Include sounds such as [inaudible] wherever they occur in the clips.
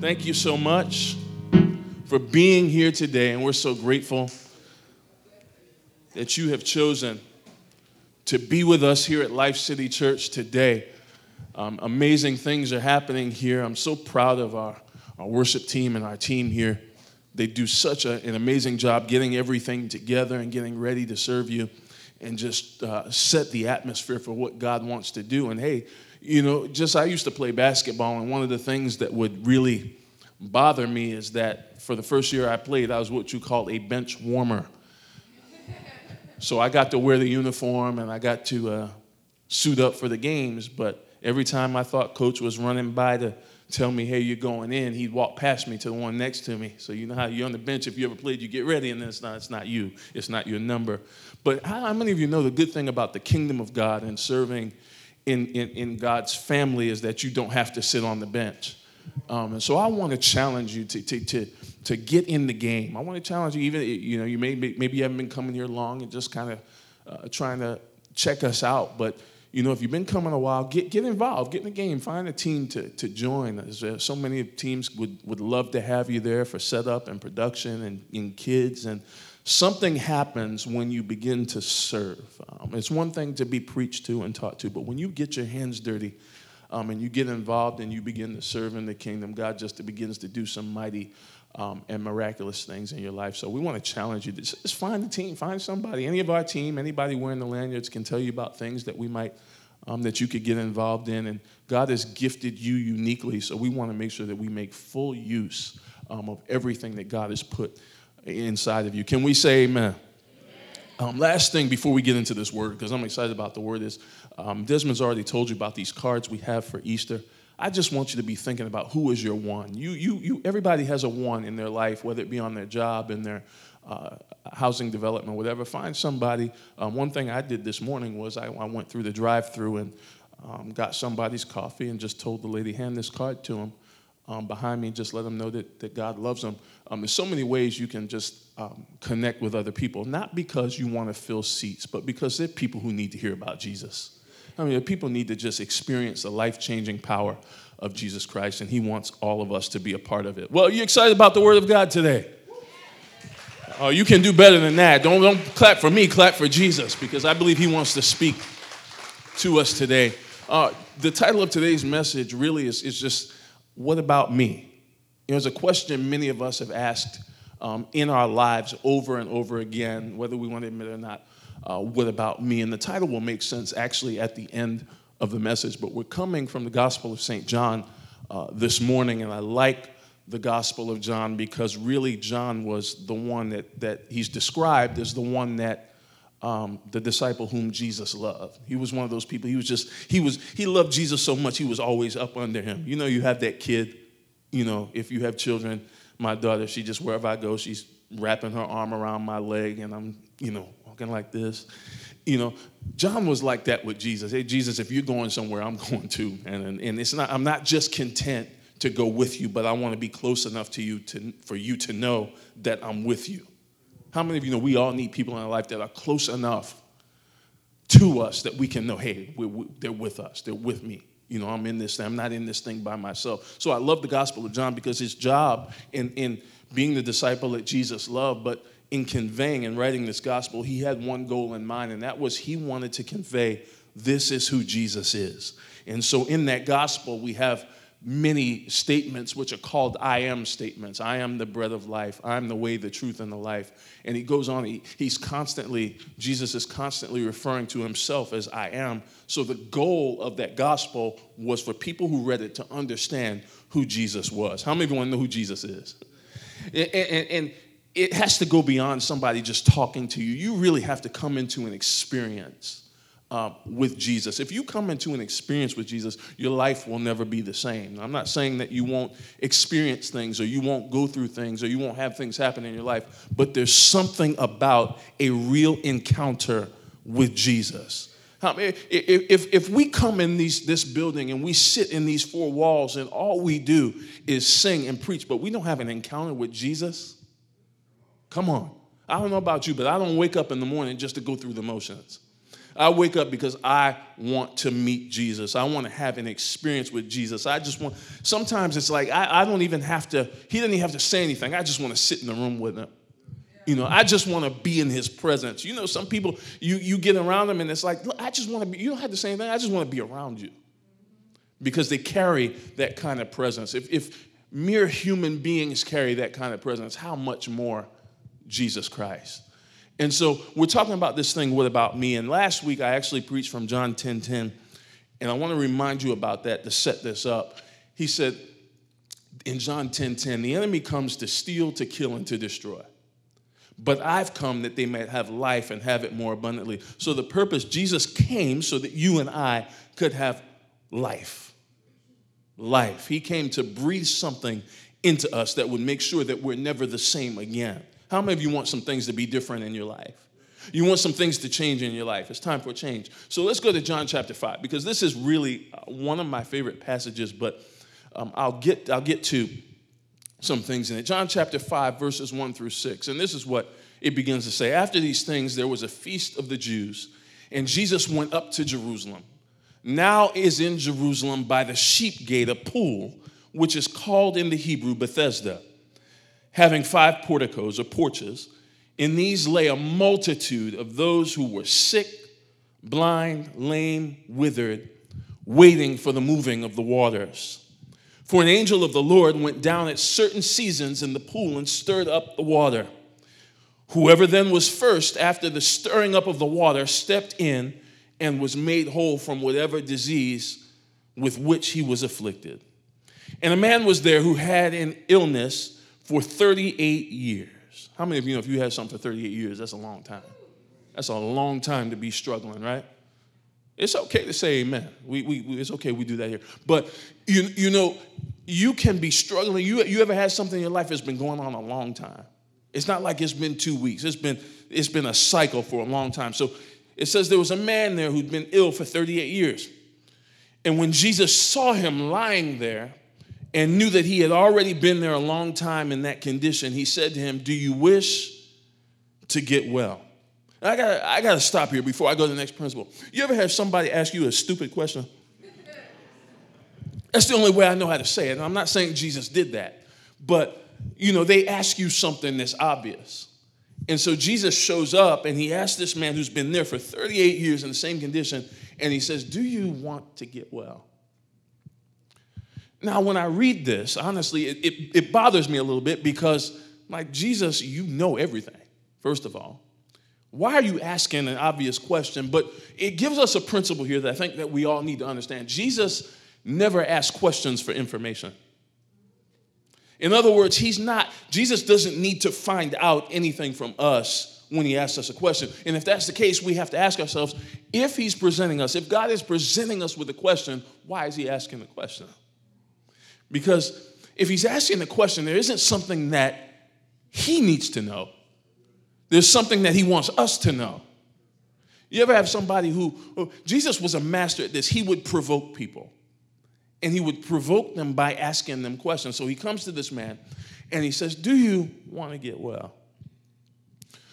Thank you so much for being here today, and we're so grateful that you have chosen to be with us here at Life City Church today. Um, amazing things are happening here. I'm so proud of our, our worship team and our team here. They do such a, an amazing job getting everything together and getting ready to serve you and just uh, set the atmosphere for what God wants to do. And hey, you know, just I used to play basketball, and one of the things that would really bother me is that for the first year I played, I was what you call a bench warmer. So I got to wear the uniform and I got to uh, suit up for the games, but every time I thought coach was running by to tell me, hey, you're going in, he'd walk past me to the one next to me. So you know how you're on the bench, if you ever played, you get ready, and then it's not, it's not you, it's not your number. But how many of you know the good thing about the kingdom of God and serving in, in, in God's family is that you don't have to sit on the bench. Um, and so I want to challenge you to, to, to, to get in the game. I want to challenge you, even, you know, you may, maybe you haven't been coming here long and just kind of uh, trying to check us out. But, you know, if you've been coming a while, get, get involved, get in the game, find a team to, to join. There's, uh, so many teams would, would love to have you there for setup and production and, and kids. And something happens when you begin to serve. Um, it's one thing to be preached to and taught to, but when you get your hands dirty, um, and you get involved and you begin to serve in the kingdom, God just begins to do some mighty um, and miraculous things in your life. So we want to challenge you. Just, just find a team, find somebody. Any of our team, anybody wearing the lanyards can tell you about things that we might, um, that you could get involved in. And God has gifted you uniquely, so we want to make sure that we make full use um, of everything that God has put inside of you. Can we say amen? Um, last thing before we get into this word, because I'm excited about the word, is um, Desmond's already told you about these cards we have for Easter. I just want you to be thinking about who is your one. You, you, you. Everybody has a one in their life, whether it be on their job, in their uh, housing development, whatever. Find somebody. Um, one thing I did this morning was I, I went through the drive-through and um, got somebody's coffee and just told the lady, hand this card to him um, behind me, just let them know that, that God loves them. Um, there's so many ways you can just um, connect with other people, not because you want to fill seats, but because they're people who need to hear about Jesus. I mean, people need to just experience the life changing power of Jesus Christ, and He wants all of us to be a part of it. Well, are you excited about the Word of God today? Oh, you can do better than that. Don't, don't clap for me, clap for Jesus, because I believe He wants to speak to us today. Uh, the title of today's message really is, is just what about me? You know, it's a question many of us have asked um, in our lives over and over again, whether we want to admit it or not. Uh, what about me? And the title will make sense actually at the end of the message. But we're coming from the Gospel of St. John uh, this morning, and I like the Gospel of John because really John was the one that, that he's described as the one that um, the disciple whom Jesus loved. He was one of those people. He was just, he was, he loved Jesus so much, he was always up under him. You know, you have that kid, you know, if you have children, my daughter, she just, wherever I go, she's wrapping her arm around my leg and I'm, you know, walking like this. You know, John was like that with Jesus. Hey, Jesus, if you're going somewhere, I'm [laughs] going too. And, and, and it's not, I'm not just content to go with you, but I want to be close enough to you to, for you to know that I'm with you. How many of you know we all need people in our life that are close enough to us that we can know, hey, we, they're with us, they're with me. You know, I'm in this I'm not in this thing by myself. So I love the Gospel of John because his job in, in being the disciple that Jesus loved, but in conveying and writing this gospel, he had one goal in mind, and that was he wanted to convey this is who Jesus is. And so in that gospel, we have many statements which are called I am statements. I am the bread of life. I'm the way, the truth, and the life. And he goes on, he, he's constantly, Jesus is constantly referring to himself as I am. So the goal of that gospel was for people who read it to understand who Jesus was. How many of you want to know who Jesus is? And, and, and it has to go beyond somebody just talking to you. You really have to come into an experience uh, with Jesus. If you come into an experience with Jesus, your life will never be the same. I'm not saying that you won't experience things or you won't go through things or you won't have things happen in your life, but there's something about a real encounter with Jesus. If, if we come in these, this building and we sit in these four walls and all we do is sing and preach, but we don't have an encounter with Jesus, come on. I don't know about you, but I don't wake up in the morning just to go through the motions. I wake up because I want to meet Jesus. I want to have an experience with Jesus. I just want, sometimes it's like, I, I don't even have to, he doesn't even have to say anything. I just want to sit in the room with him. You know, I just want to be in his presence. You know, some people, you, you get around them and it's like, look, I just want to be, you don't have to say anything. I just want to be around you because they carry that kind of presence. If, if mere human beings carry that kind of presence, how much more Jesus Christ? And so we're talking about this thing, what about me? And last week I actually preached from John 10 10, and I want to remind you about that to set this up. He said in John 10 10, the enemy comes to steal, to kill, and to destroy. But I've come that they might have life and have it more abundantly. So the purpose, Jesus came so that you and I could have life. Life. He came to breathe something into us that would make sure that we're never the same again. How many of you want some things to be different in your life? You want some things to change in your life. It's time for change. So let's go to John chapter 5 because this is really uh, one of my favorite passages, but um, I'll, get, I'll get to some things in it. John chapter 5, verses 1 through 6. And this is what it begins to say After these things, there was a feast of the Jews, and Jesus went up to Jerusalem. Now is in Jerusalem by the sheep gate a pool, which is called in the Hebrew Bethesda having five porticos or porches. In these lay a multitude of those who were sick, blind, lame, withered, waiting for the moving of the waters. For an angel of the Lord went down at certain seasons in the pool and stirred up the water. Whoever then was first after the stirring up of the water stepped in and was made whole from whatever disease with which he was afflicted. And a man was there who had an illness for 38 years. How many of you know if you had something for 38 years, that's a long time? That's a long time to be struggling, right? It's okay to say amen. We, we, it's okay, we do that here. But you, you know, you can be struggling. You, you ever had something in your life that's been going on a long time? It's not like it's been two weeks. It's been, it's been a cycle for a long time. So it says there was a man there who'd been ill for 38 years. And when Jesus saw him lying there, and knew that he had already been there a long time in that condition, he said to him, Do you wish to get well? I got I got to stop here before I go to the next principle. You ever have somebody ask you a stupid question? That's the only way I know how to say it. And I'm not saying Jesus did that, but you know, they ask you something that's obvious. And so Jesus shows up and he asks this man who's been there for 38 years in the same condition, and he says, Do you want to get well? Now, when I read this, honestly, it, it, it, bothers me a little bit because, like, Jesus, you know everything, first of all. Why are you asking an obvious question? But it gives us a principle here that I think that we all need to understand. Jesus never asks questions for information. In other words, he's not, Jesus doesn't need to find out anything from us when he asks us a question. And if that's the case, we have to ask ourselves if he's presenting us, if God is presenting us with a question, why is he asking the question? Because if he's asking the question, there isn't something that he needs to know. There's something that he wants us to know. You ever have somebody who, who, Jesus was a master at this, he would provoke people. And he would provoke them by asking them questions. So he comes to this man and he says, Do you want to get well?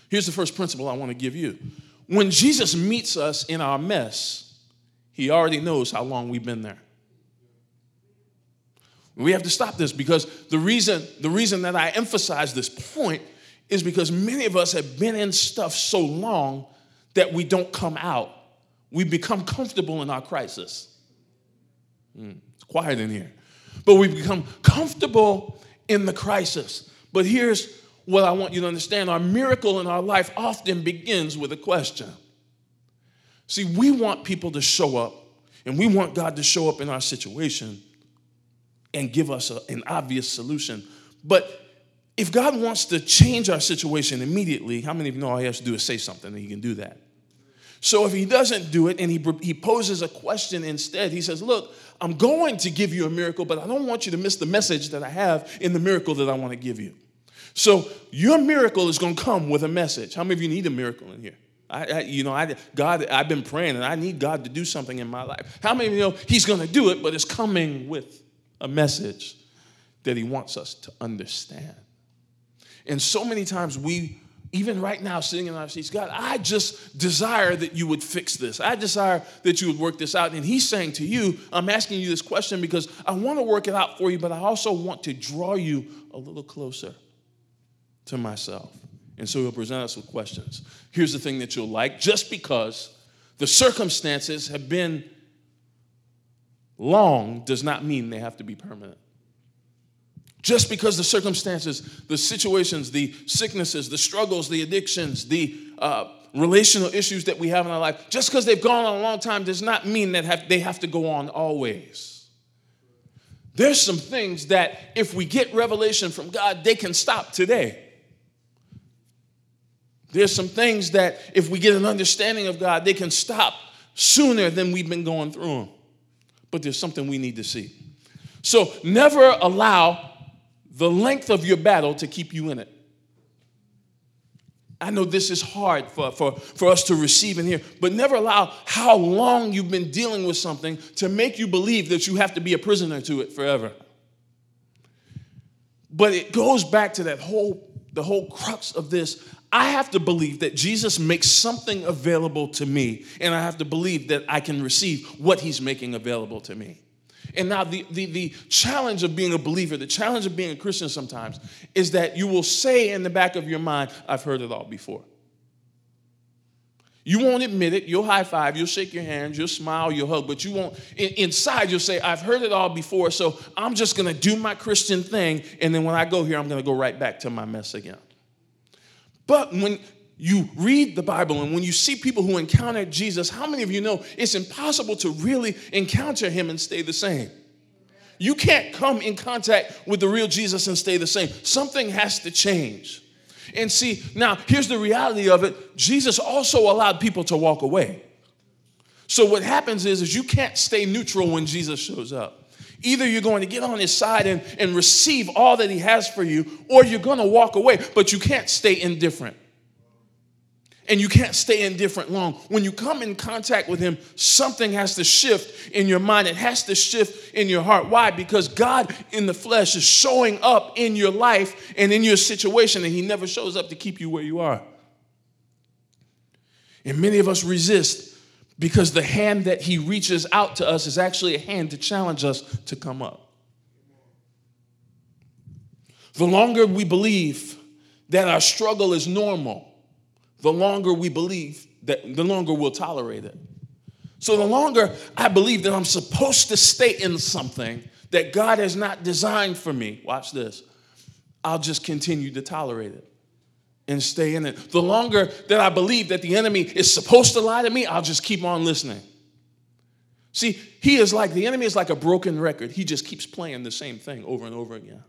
Here's the first principle I want to give you. When Jesus meets us in our mess, he already knows how long we've been there. We have to stop this because the reason, the reason that I emphasize this point is because many of us have been in stuff so long that we don't come out. We become comfortable in our crisis. Mm, it's quiet in here. But we become comfortable in the crisis. But here's what I want you to understand our miracle in our life often begins with a question. See, we want people to show up, and we want God to show up in our situation and give us a, an obvious solution. But if God wants to change our situation immediately, how many of you know all he has to do is say something and he can do that? So if he doesn't do it and he, he poses a question instead, he says, Look, I'm going to give you a miracle, but I don't want you to miss the message that I have in the miracle that I want to give you. So your miracle is going to come with a message. How many of you need a miracle in here? I, I, you know, I, God, I've been praying and I need God to do something in my life. How many of you know He's going to do it, but it's coming with a message that he wants us to understand. And so many times we even right now, sitting in our seats, God, I just desire that you would fix this. I desire that you would work this out. And He's saying to you, I'm asking you this question because I want to work it out for you, but I also want to draw you a little closer to myself. And so He'll present us with questions. Here's the thing that you'll like just because the circumstances have been long does not mean they have to be permanent. Just because the circumstances, the situations, the sicknesses, the struggles, the addictions, the uh, relational issues that we have in our life, just because they've gone on a long time does not mean that have, they have to go on always. There's some things that if we get revelation from God, they can stop today. There's some things that if we get an understanding of God, they can stop sooner than we've been going through them. But there's something we need to see. So never allow the length of your battle to keep you in it. I know this is hard for, for, for us to receive and hear, but never allow how long you've been dealing with something to make you believe that you have to be a prisoner to it forever. But it goes back to that whole, the whole crux of this. I have to believe that Jesus makes something available to me, and I have to believe that I can receive what he's making available to me. And now, the, the, the challenge of being a believer, the challenge of being a Christian sometimes, is that you will say in the back of your mind, I've heard it all before. You won't admit it. You'll high five, you'll shake your hands, you'll smile, you'll hug, but you won't. inside, you'll say, I've heard it all before, so I'm just going to do my Christian thing. And then when I go here, I'm going to go right back to my mess again. But when you read the Bible and when you see people who encounter Jesus, how many of you know it's impossible to really encounter him and stay the same? You can't come in contact with the real Jesus and stay the same. Something has to change. And see, now here's the reality of it Jesus also allowed people to walk away. So what happens is, is you can't stay neutral when Jesus shows up. Either you're going to get on his side and, and receive all that he has for you, or you're going to walk away, but you can't stay indifferent and you can't stay indifferent long. When you come in contact with Him, something has to shift in your mind. It has to shift in your heart. Why? Because God in the flesh is showing up in your life and in your situation, and He never shows up to keep you where you are. And many of us resist because the hand that He reaches out to us is actually a hand to challenge us to come up. The longer we believe that our struggle is normal, the longer we believe that, the longer we'll tolerate it. So the longer I believe that I'm supposed to stay in something that God has not designed for me, watch this, I'll just continue to tolerate it and stay in it. The longer that I believe that the enemy is supposed to lie to me, I'll just keep on listening. See, he is like, the enemy is like a broken record. He just keeps playing the same thing over and over again.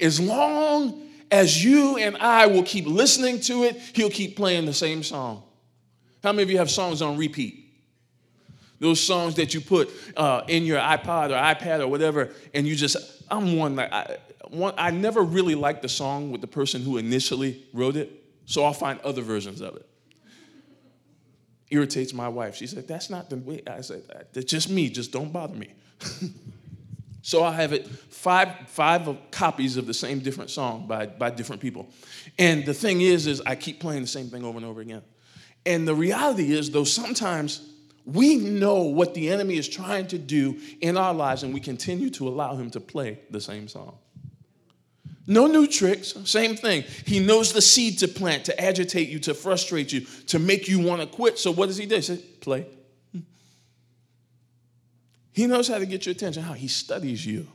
As long as you and I will keep listening to it, he'll keep playing the same song. How many of you have songs on repeat? Those songs that you put uh, in your iPod or iPad or whatever, and you just, I'm one that I, one, I never really liked the song with the person who initially wrote it, so I'll find other versions of it. Irritates my wife. She said, That's not the way. I said, That's just me, just don't bother me. [laughs] So I have it five five copies of the same different song by by different people. And the thing is is I keep playing the same thing over and over again. And the reality is though sometimes we know what the enemy is trying to do in our lives and we continue to allow him to play the same song. No new tricks, same thing. He knows the seed to plant, to agitate you, to frustrate you, to make you want to quit. So what does he do? He says, play, he knows how to get your attention. How? He studies you.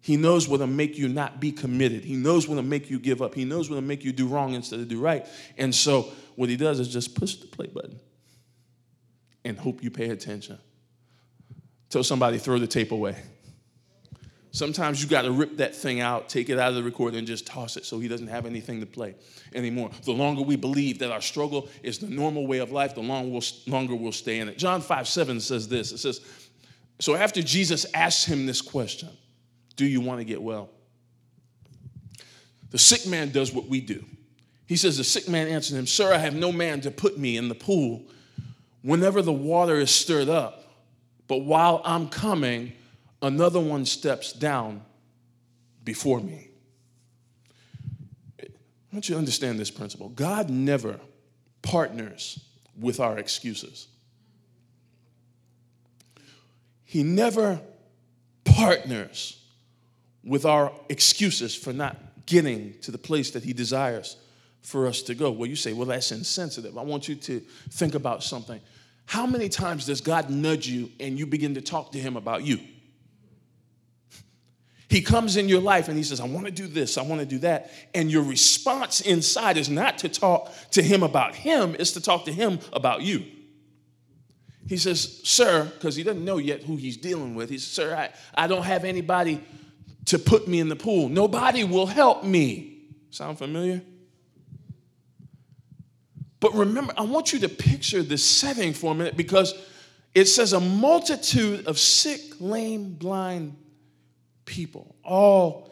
He knows what'll make you not be committed. He knows what'll make you give up. He knows what'll make you do wrong instead of do right. And so what he does is just push the play button and hope you pay attention. Tell somebody throw the tape away. Sometimes you got to rip that thing out, take it out of the recorder, and just toss it so he doesn't have anything to play anymore. The longer we believe that our struggle is the normal way of life, the longer we'll, longer we'll stay in it. John 5 7 says this it says, So after Jesus asks him this question, Do you want to get well? The sick man does what we do. He says, The sick man answered him, Sir, I have no man to put me in the pool whenever the water is stirred up. But while I'm coming, another one steps down before me. I want you to understand this principle God never partners with our excuses. He never partners with our excuses for not getting to the place that He desires for us to go. Well, you say, well, that's insensitive. I want you to think about something. How many times does God nudge you and you begin to talk to Him about you? He comes in your life and he says, I want to do this, I want to do that. And your response inside is not to talk to him about him, it's to talk to him about you. He says, Sir, because he doesn't know yet who he's dealing with. He says, Sir, I, I don't have anybody to put me in the pool. Nobody will help me. Sound familiar? But remember, I want you to picture this setting for a minute because it says a multitude of sick, lame, blind people all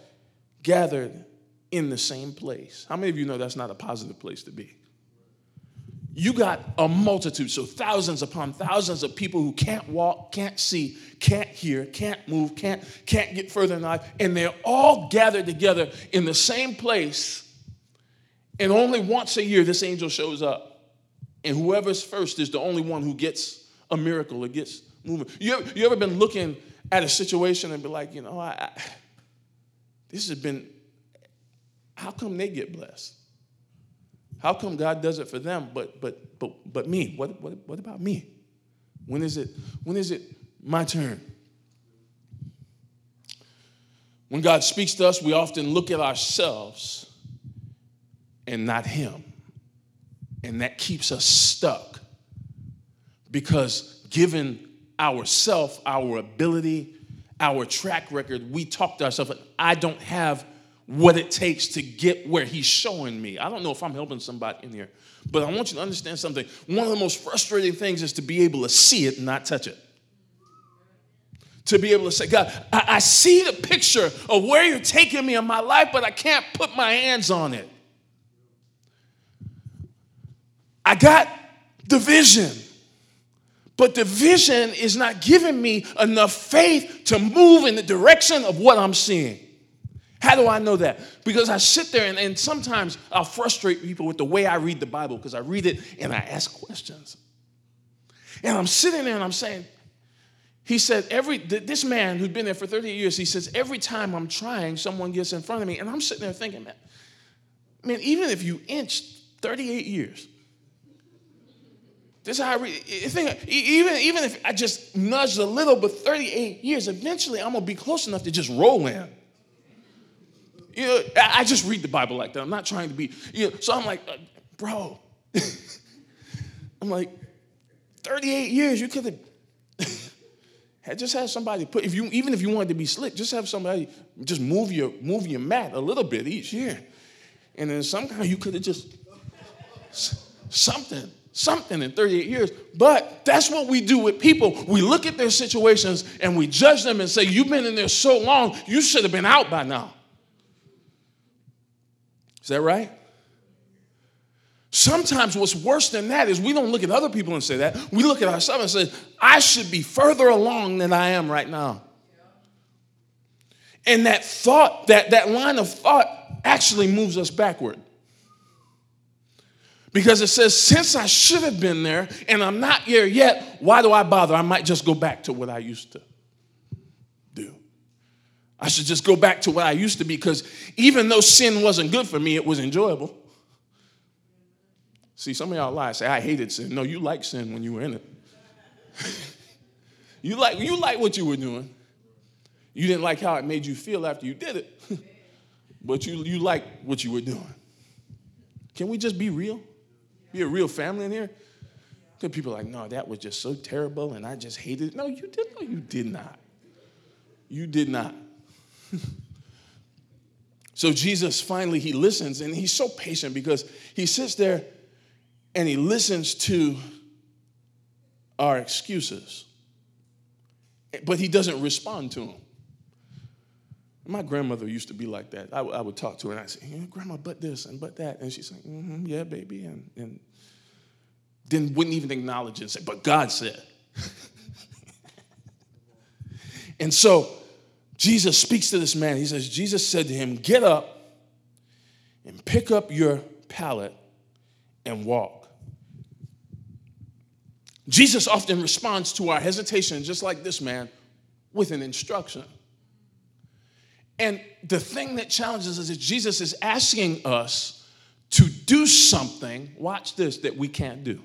gathered in the same place. How many of you know that's not a positive place to be? You got a multitude, so thousands upon thousands of people who can't walk, can't see, can't hear, can't move, can't, can't get further in life, and they're all gathered together in the same place. And only once a year, this angel shows up. And whoever's first is the only one who gets a miracle or gets movement. You ever, you ever been looking at a situation and be like, you know, I, I, this has been, how come they get blessed? How come God does it for them, but but but but me? What what what about me? When is it when is it my turn? When God speaks to us, we often look at ourselves and not Him. And that keeps us stuck. Because given ourself, our ability, our track record, we talk to ourselves, I don't have what it takes to get where he's showing me. I don't know if I'm helping somebody in here, but I want you to understand something. One of the most frustrating things is to be able to see it and not touch it. To be able to say, God, I, I see the picture of where you're taking me in my life, but I can't put my hands on it. I got the vision. But the vision is not giving me enough faith to move in the direction of what I'm seeing. How do I know that? Because I sit there and, and sometimes I'll frustrate people with the way I read the Bible because I read it and I ask questions. And I'm sitting there and I'm saying, he said, every this man who'd been there for 38 years, he says, every time I'm trying, someone gets in front of me. And I'm sitting there thinking, man, man, even if you inch 38 years, this is how I read. Think, even, even if I just nudged a little, but 38 years, eventually I'm gonna be close enough to just roll in. You know, I just read the Bible like that. I'm not trying to be, you know, so I'm like, uh, bro. [laughs] I'm like, 38 years, you could [laughs] have just have somebody put if you even if you wanted to be slick, just have somebody just move your move your mat a little bit each year. And then somehow you could have just something something in 38 years. But that's what we do with people. We look at their situations and we judge them and say, You've been in there so long, you should have been out by now. Is that right? Sometimes what's worse than that is we don't look at other people and say that. We look at ourselves and say, I should be further along than I am right now. And that thought, that, that line of thought actually moves us backward. Because it says, since I should have been there and I'm not here yet, why do I bother? I might just go back to what I used to do. I should just go back to what I used to be because even though sin wasn't good for me, it was enjoyable. See, some of y'all lie, say, I hated sin. No, you liked sin when you were in it. [laughs] you, like, you like what you were doing. You didn't like how it made you feel after you did it, [laughs] but you, you like what you were doing. Can we just be real? Be a real family in here? Then people are like, no, that was just so terrible and I just hated it. No, you did no, you did not. You did not. [laughs] so Jesus finally he listens and he's so patient because he sits there and he listens to our excuses. But he doesn't respond to them. My grandmother used to be like that. I, would talk to her and I'd say, yeah, Grandma, but this and but that. And she's like, mm-hmm, yeah, baby. And, and then wouldn't even acknowledge it and say, but God said. [laughs] and so Jesus speaks to this man. He says, Jesus said to him, Get up and pick up your pallet and walk. Jesus often responds to our hesitation, just like this man, with an instruction. And the thing that challenges us is Jesus is asking us to do something, watch this, that we can't do.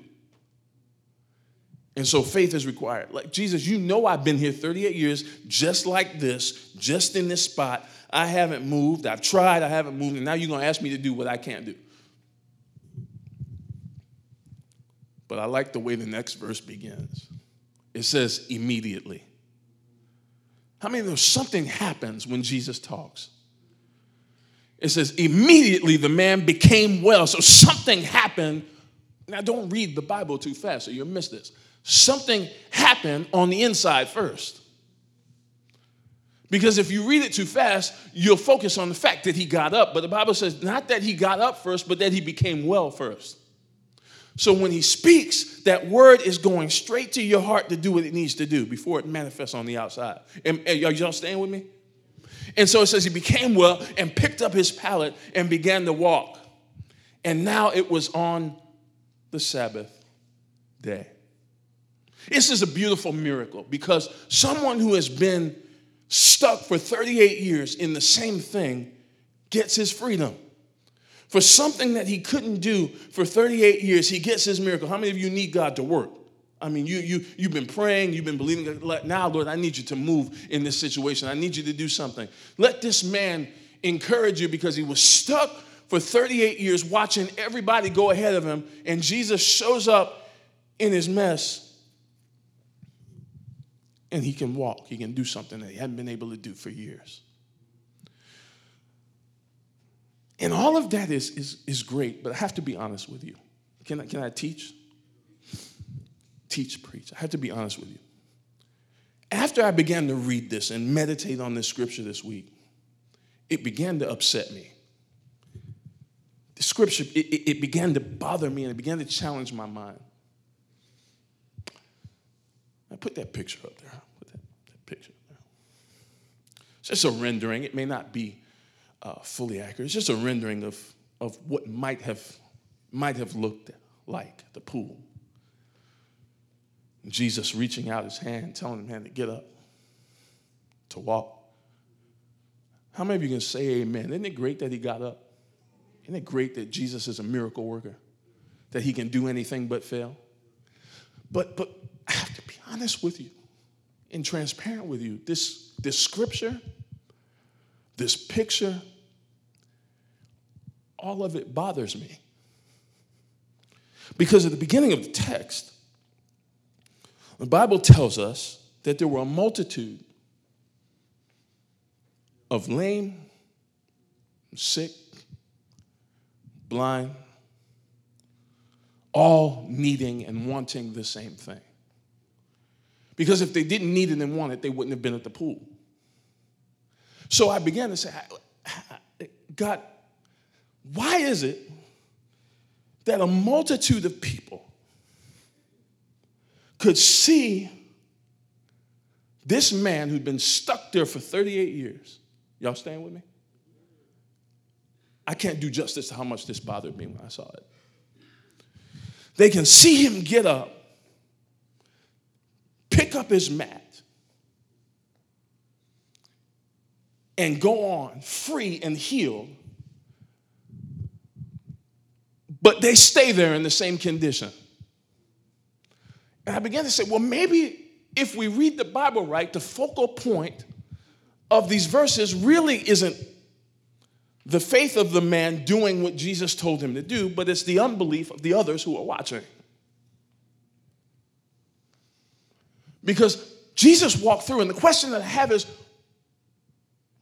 And so faith is required. Like, Jesus, you know I've been here 38 years just like this, just in this spot. I haven't moved. I've tried, I haven't moved. And now you're going to ask me to do what I can't do. But I like the way the next verse begins. It says, immediately. How many of something happens when Jesus talks? It says, immediately the man became well. So something happened. Now, don't read the Bible too fast or you'll miss this. Something happened on the inside first. Because if you read it too fast, you'll focus on the fact that he got up. But the Bible says not that he got up first, but that he became well first. So when he speaks, that word is going straight to your heart to do what it needs to do before it manifests on the outside. And, and y'all staying with me? And so it says he became well and picked up his pallet and began to walk. And now it was on the Sabbath day. This is a beautiful miracle because someone who has been stuck for 38 years in the same thing gets his freedom. For something that he couldn't do for 38 years, he gets his miracle. How many of you need God to work? I mean, you, you, you've been praying, you've been believing. Now, Lord, I need you to move in this situation. I need you to do something. Let this man encourage you because he was stuck for 38 years watching everybody go ahead of him, and Jesus shows up in his mess, and he can walk. He can do something that he hadn't been able to do for years. And all of that is, is, is great, but I have to be honest with you. Can I, can I teach? Teach, preach. I have to be honest with you. After I began to read this and meditate on this scripture this week, it began to upset me. The scripture, it, it, it began to bother me and it began to challenge my mind. I put that picture up there. Put that, that picture up there. It's just a rendering. It may not be uh, fully accurate. It's just a rendering of, of what might have, might have looked like the pool. Jesus reaching out his hand, telling the man to get up, to walk. How many of you can say amen? Isn't it great that he got up? Isn't it great that Jesus is a miracle worker? That he can do anything but fail? But but I have to be honest with you and transparent with you. This, this scripture, this picture all of it bothers me. Because at the beginning of the text, the Bible tells us that there were a multitude of lame, sick, blind, all needing and wanting the same thing. Because if they didn't need it and want it, they wouldn't have been at the pool. So I began to say, God, why is it that a multitude of people could see this man who'd been stuck there for 38 years? Y'all staying with me? I can't do justice to how much this bothered me when I saw it. They can see him get up, pick up his mat, and go on free and healed but they stay there in the same condition. And I began to say, well, maybe if we read the Bible right, the focal point of these verses really isn't the faith of the man doing what Jesus told him to do, but it's the unbelief of the others who are watching. Because Jesus walked through, and the question that I have is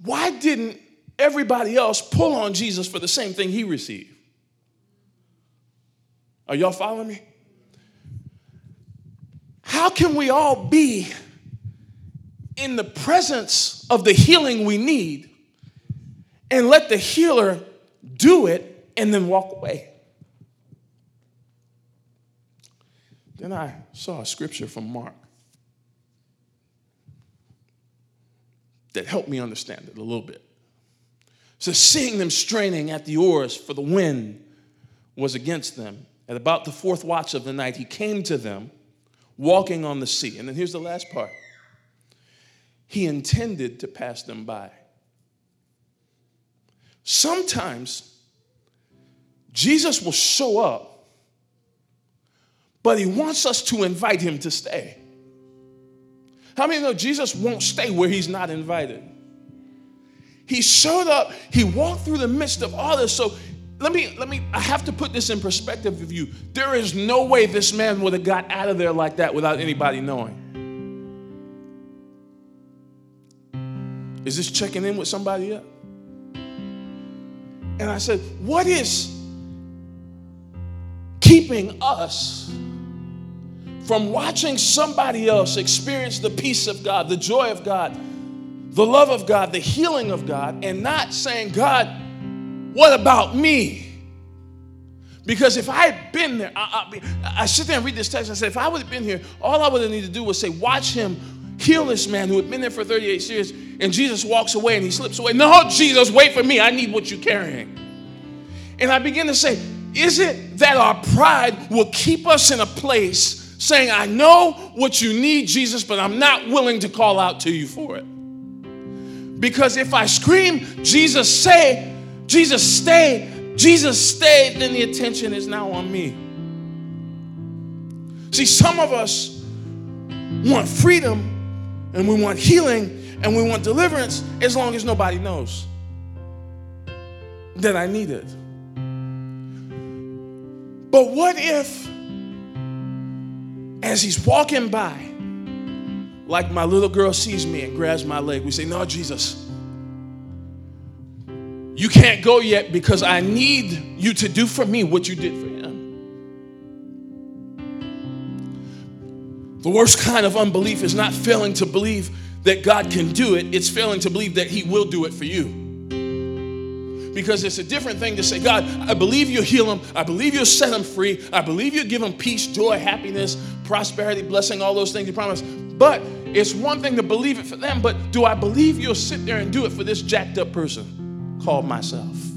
why didn't everybody else pull on Jesus for the same thing he received? Are y'all following me? How can we all be in the presence of the healing we need and let the healer do it and then walk away? Then I saw a scripture from Mark that helped me understand it a little bit. So seeing them straining at the oars, for the wind was against them. At about the fourth watch of the night, he came to them walking on the sea. And then here's the last part he intended to pass them by. Sometimes Jesus will show up, but he wants us to invite him to stay. How many know Jesus won't stay where he's not invited? He showed up, he walked through the midst of all this. So let me, let me, I have to put this in perspective of you. There is no way this man would have got out of there like that without anybody knowing. Is this checking in with somebody yet? And I said, What is keeping us from watching somebody else experience the peace of God, the joy of God, the love of God, the healing of God, and not saying, God, what about me? Because if I had been there, I, I, I sit there and read this text. I said, if I would have been here, all I would have needed to do was say, watch him heal this man who had been there for 38 years. And Jesus walks away and he slips away. No, Jesus, wait for me. I need what you're carrying. And I begin to say, is it that our pride will keep us in a place saying, I know what you need, Jesus, but I'm not willing to call out to you for it? Because if I scream, Jesus, say, Jesus, stay, Jesus, stay, then the attention is now on me. See, some of us want freedom and we want healing and we want deliverance as long as nobody knows that I need it. But what if, as he's walking by, like my little girl sees me and grabs my leg, we say, No, Jesus, you can't go yet because I need you to do for me what you did for him. The worst kind of unbelief is not failing to believe that God can do it, it's failing to believe that He will do it for you. Because it's a different thing to say, God, I believe you'll heal them. I believe you'll set them free. I believe you'll give them peace, joy, happiness, prosperity, blessing, all those things you promise. But it's one thing to believe it for them, but do I believe you'll sit there and do it for this jacked up person called myself?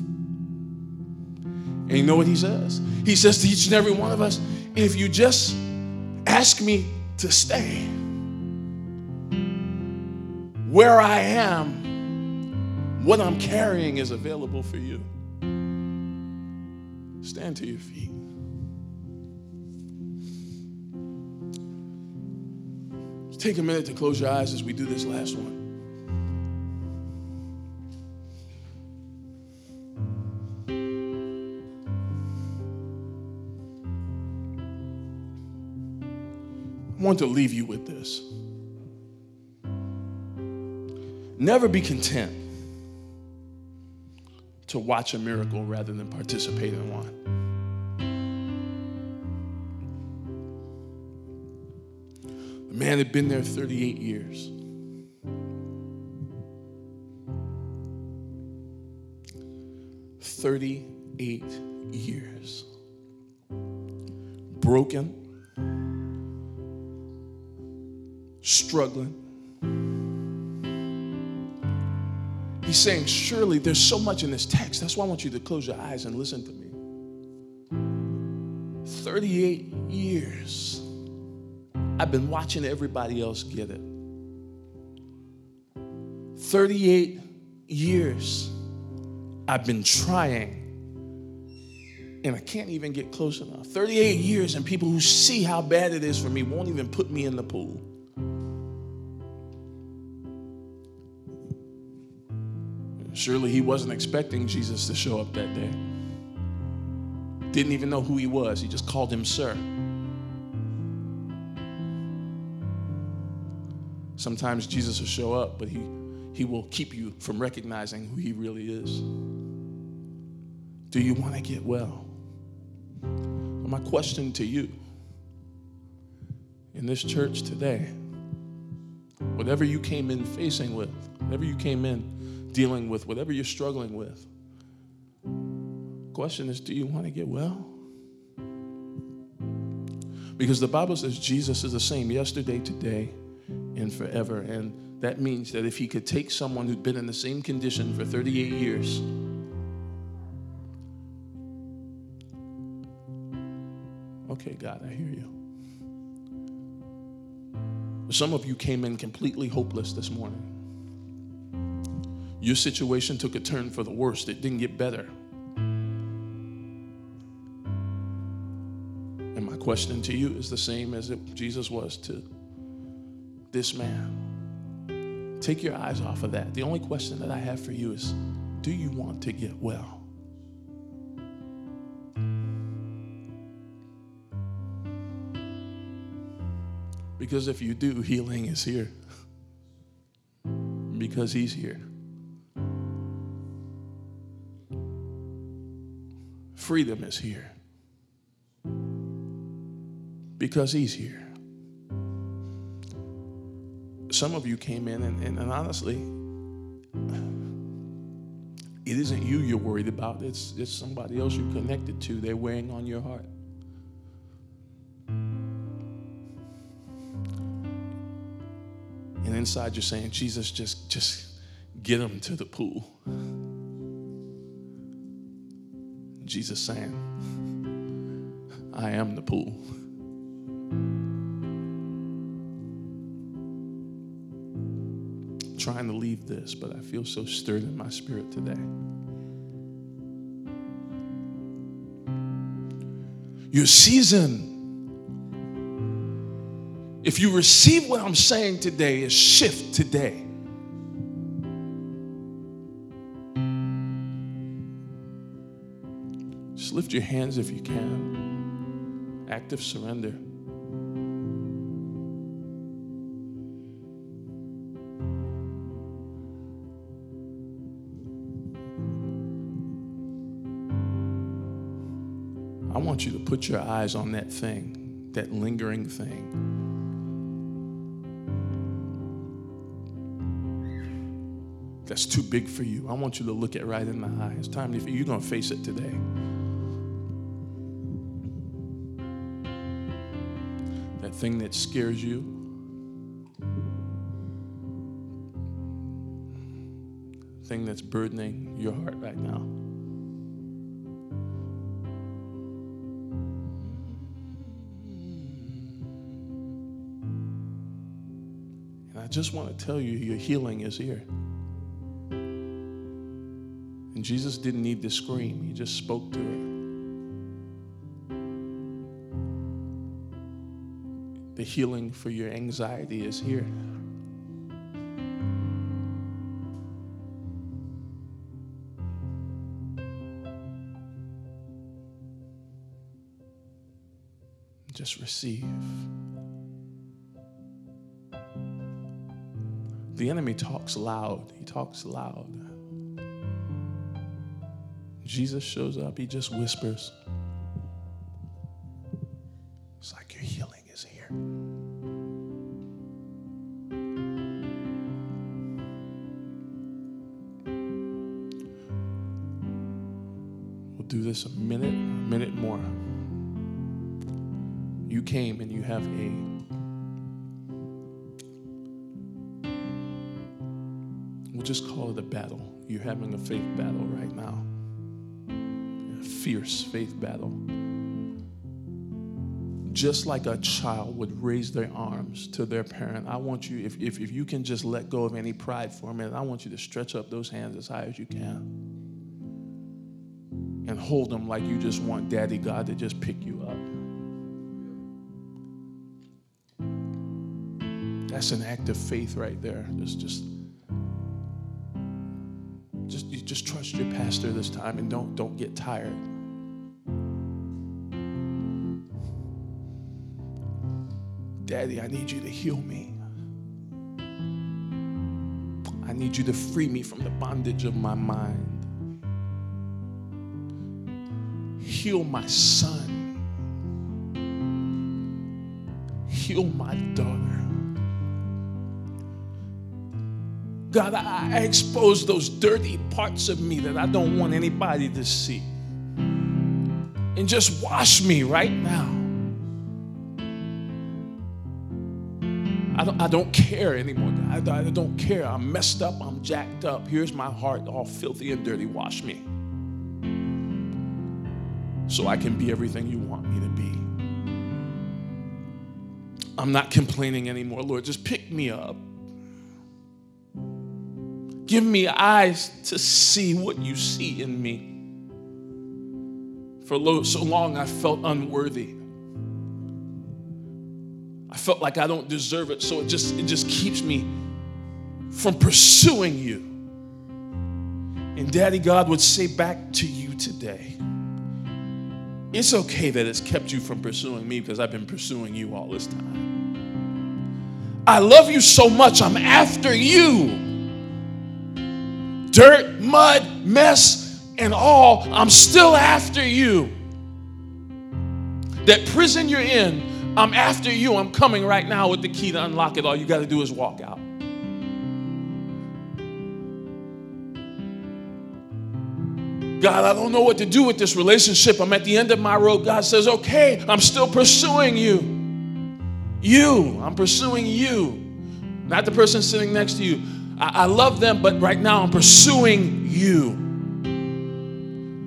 And you know what he says? He says to each and every one of us, if you just ask me to stay where I am, what I'm carrying is available for you. Stand to your feet. take a minute to close your eyes as we do this last one. Want to leave you with this. Never be content to watch a miracle rather than participate in one. The man had been there 38 years. Thirty-eight years. Broken, struggling, He's saying, Surely there's so much in this text. That's why I want you to close your eyes and listen to me. 38 years. I've been watching everybody else get it. 38 years. I've been trying and I can't even get close enough. 38 years, and people who see how bad it is for me won't even put me in the pool. Surely he wasn't expecting Jesus to show up that day. Didn't even know who he was, he just called him sir. Sometimes Jesus will show up, but he, he will keep you from recognizing who he really is. Do you want to get well? Well, my question to you in this church today, whatever you came in facing with, whatever you came in dealing with, whatever you're struggling with. Question is, do you want to get well? Because the Bible says Jesus is the same yesterday, today, and forever. And That means that if he could take someone who'd been in the same condition for 38 years, okay, God, I hear you. Some of you came in completely hopeless this morning. Your situation took a turn for the worst, it didn't get better. And my question to you is the same as it, Jesus was to this man. Take your eyes off of that. The only question that I have for you is do you want to get well? Because if you do, healing is here. Because He's here. Freedom is here. Because He's here. Some of you came in, and, and, and honestly, [sighs] it isn't you you're worried about, it's, it's somebody else you're connected to. They're weighing on your heart. And inside you're saying, Jesus, just, just get them to the pool. Jesus saying, I am the pool. trying to leave this, but I feel so stirred in my spirit today. Your season, if you receive what I'm saying today, is shift today. Lift your hands if you can. Active surrender. I want you to put your eyes on that thing, that lingering thing. That's too big for you. I want you to look it right in the eyes. Time to, you're going to face it today. Thing that scares you. Thing that's burdening your heart right now. And I just want to tell you your healing is here. And Jesus didn't need to scream, He just spoke to it. Healing for your anxiety is here. Just receive. The enemy talks loud. He talks loud. Jesus shows up, he just whispers. Came and you have a we'll just call it a battle. You're having a faith battle right now a fierce faith battle. Just like a child would raise their arms to their parent, I want you, if, if, if you can just let go of any pride for a minute, I want you to stretch up those hands as high as you can and hold them like you just want Daddy God to just pick you up. That's an act of faith right there. Just, just just you just trust your pastor this time and don't don't get tired. Daddy i need you to heal me. I need you to free me from the bondage of my mind. Heal my son. Heal my daughter God, I, expose those dirty parts of me that I don't want anybody to see. And just wash me right now. I don't, I don't care anymore. I, I don't care. I'm messed up. I'm jacked up. Here's my heart, all filthy and dirty. Wash me. So I can be everything you want me to be. I'm not complaining anymore, Lord. Just pick me up. Give me eyes to see what you see in me. For so long, I felt unworthy. I felt like I don't deserve it, so it just, it just keeps me from pursuing you. And Daddy God would say back to you today it's okay that it's kept you from pursuing me because I've been pursuing you all this time. I love you so much, I'm after you. Dirt, mud, mess, and all, I'm still after you. That prison you're in, I'm after you. I'm coming right now with the key to unlock it. All you got to do is walk out. God, I don't know what to do with this relationship. I'm at the end of my road. God says, okay, I'm still pursuing you. You, I'm pursuing you, not the person sitting next to you. I, I love them, but right now I'm pursuing you.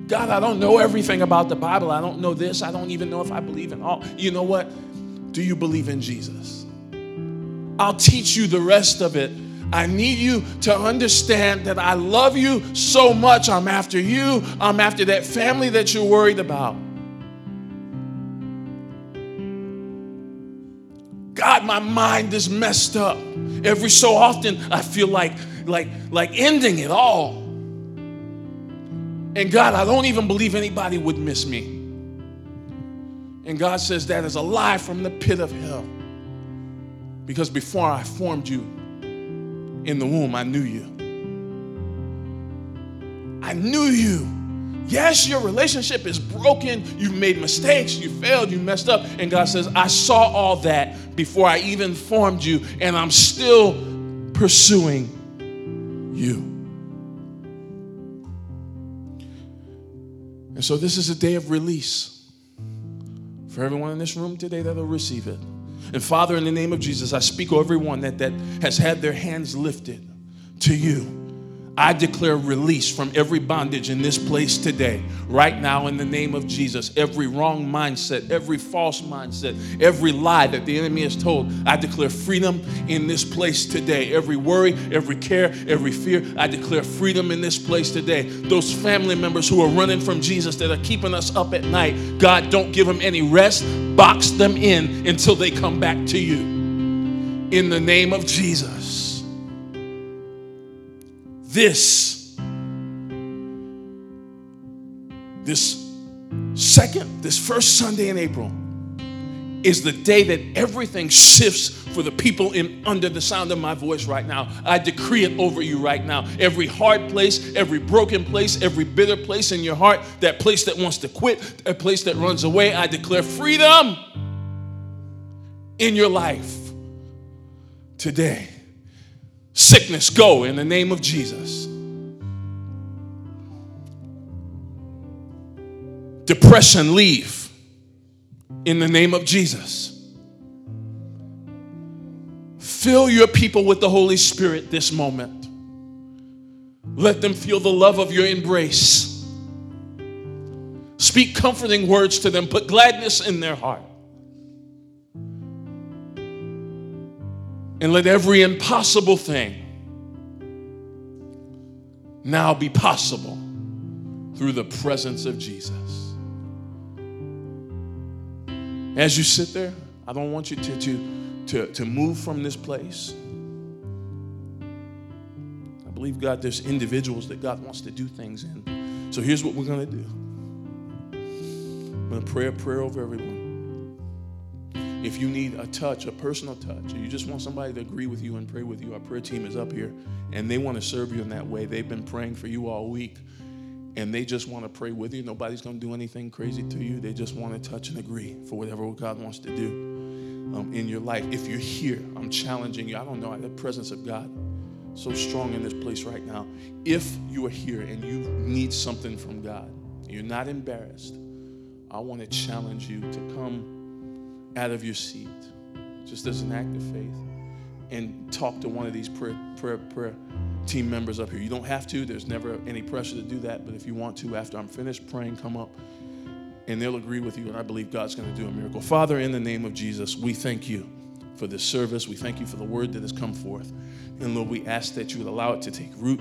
God, I don't know everything about the Bible. I don't know this. I don't even know if I believe in all. You know what? Do you believe in Jesus? I'll teach you the rest of it I need you to understand that I love you so much. I'm after you. I'm after that family that you're worried about. God, my mind is messed up. Every so often I feel like like like ending it all. And God, I don't even believe anybody would miss me. And God says that is a lie from the pit of hell. Because before I formed you, in the womb, I knew you. I knew you. Yes, your relationship is broken. You've made mistakes. You failed. You messed up. And God says, I saw all that before I even formed you, and I'm still pursuing you. And so, this is a day of release for everyone in this room today that'll receive it. And Father, in the name of Jesus, I speak over everyone that, that has had their hands lifted to you. I declare release from every bondage in this place today, right now, in the name of Jesus. Every wrong mindset, every false mindset, every lie that the enemy has told, I declare freedom in this place today. Every worry, every care, every fear, I declare freedom in this place today. Those family members who are running from Jesus that are keeping us up at night, God, don't give them any rest. Box them in until they come back to you. In the name of Jesus this, this second, this first Sunday in April, is the day that everything shifts for the people in under the sound of my voice right now. I decree it over you right now. Every hard place, every broken place, every bitter place in your heart, that place that wants to quit, that place that runs away, I declare freedom in your life today. Sickness, go in the name of Jesus. Depression, leave in the name of Jesus. Fill your people with the Holy Spirit this moment. Let them feel the love of your embrace. Speak comforting words to them, put gladness in their heart. And let every impossible thing now be possible through the presence of Jesus. As you sit there, I don't want you to, to, to, to move from this place. I believe, God, there's individuals that God wants to do things in. So here's what we're going to do I'm going to pray a prayer over everyone. If you need a touch, a personal touch, or you just want somebody to agree with you and pray with you, our prayer team is up here and they want to serve you in that way. They've been praying for you all week and they just want to pray with you. Nobody's going to do anything crazy to you. They just want to touch and agree for whatever God wants to do um, in your life. If you're here, I'm challenging you. I don't know, the presence of God so strong in this place right now. If you are here and you need something from God, you're not embarrassed, I want to challenge you to come out of your seat, just as an act of faith, and talk to one of these prayer, prayer, prayer team members up here. You don't have to, there's never any pressure to do that, but if you want to, after I'm finished praying, come up and they'll agree with you, and I believe God's going to do a miracle. Father, in the name of Jesus, we thank you for this service. We thank you for the word that has come forth. And Lord, we ask that you would allow it to take root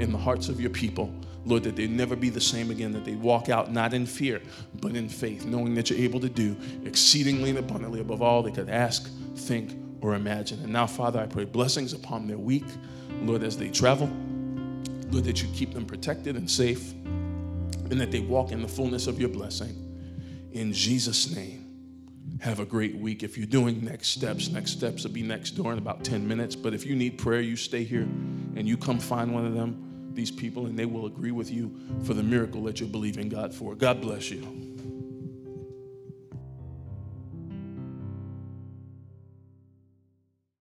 in the hearts of your people. Lord, that they never be the same again, that they walk out not in fear, but in faith, knowing that you're able to do exceedingly and abundantly above all they could ask, think, or imagine. And now, Father, I pray blessings upon their week, Lord, as they travel. Lord, that you keep them protected and safe, and that they walk in the fullness of your blessing. In Jesus' name, have a great week. If you're doing next steps, next steps will be next door in about 10 minutes. But if you need prayer, you stay here and you come find one of them, these people, and they will agree with you for the miracle that you're believing God for. God bless you.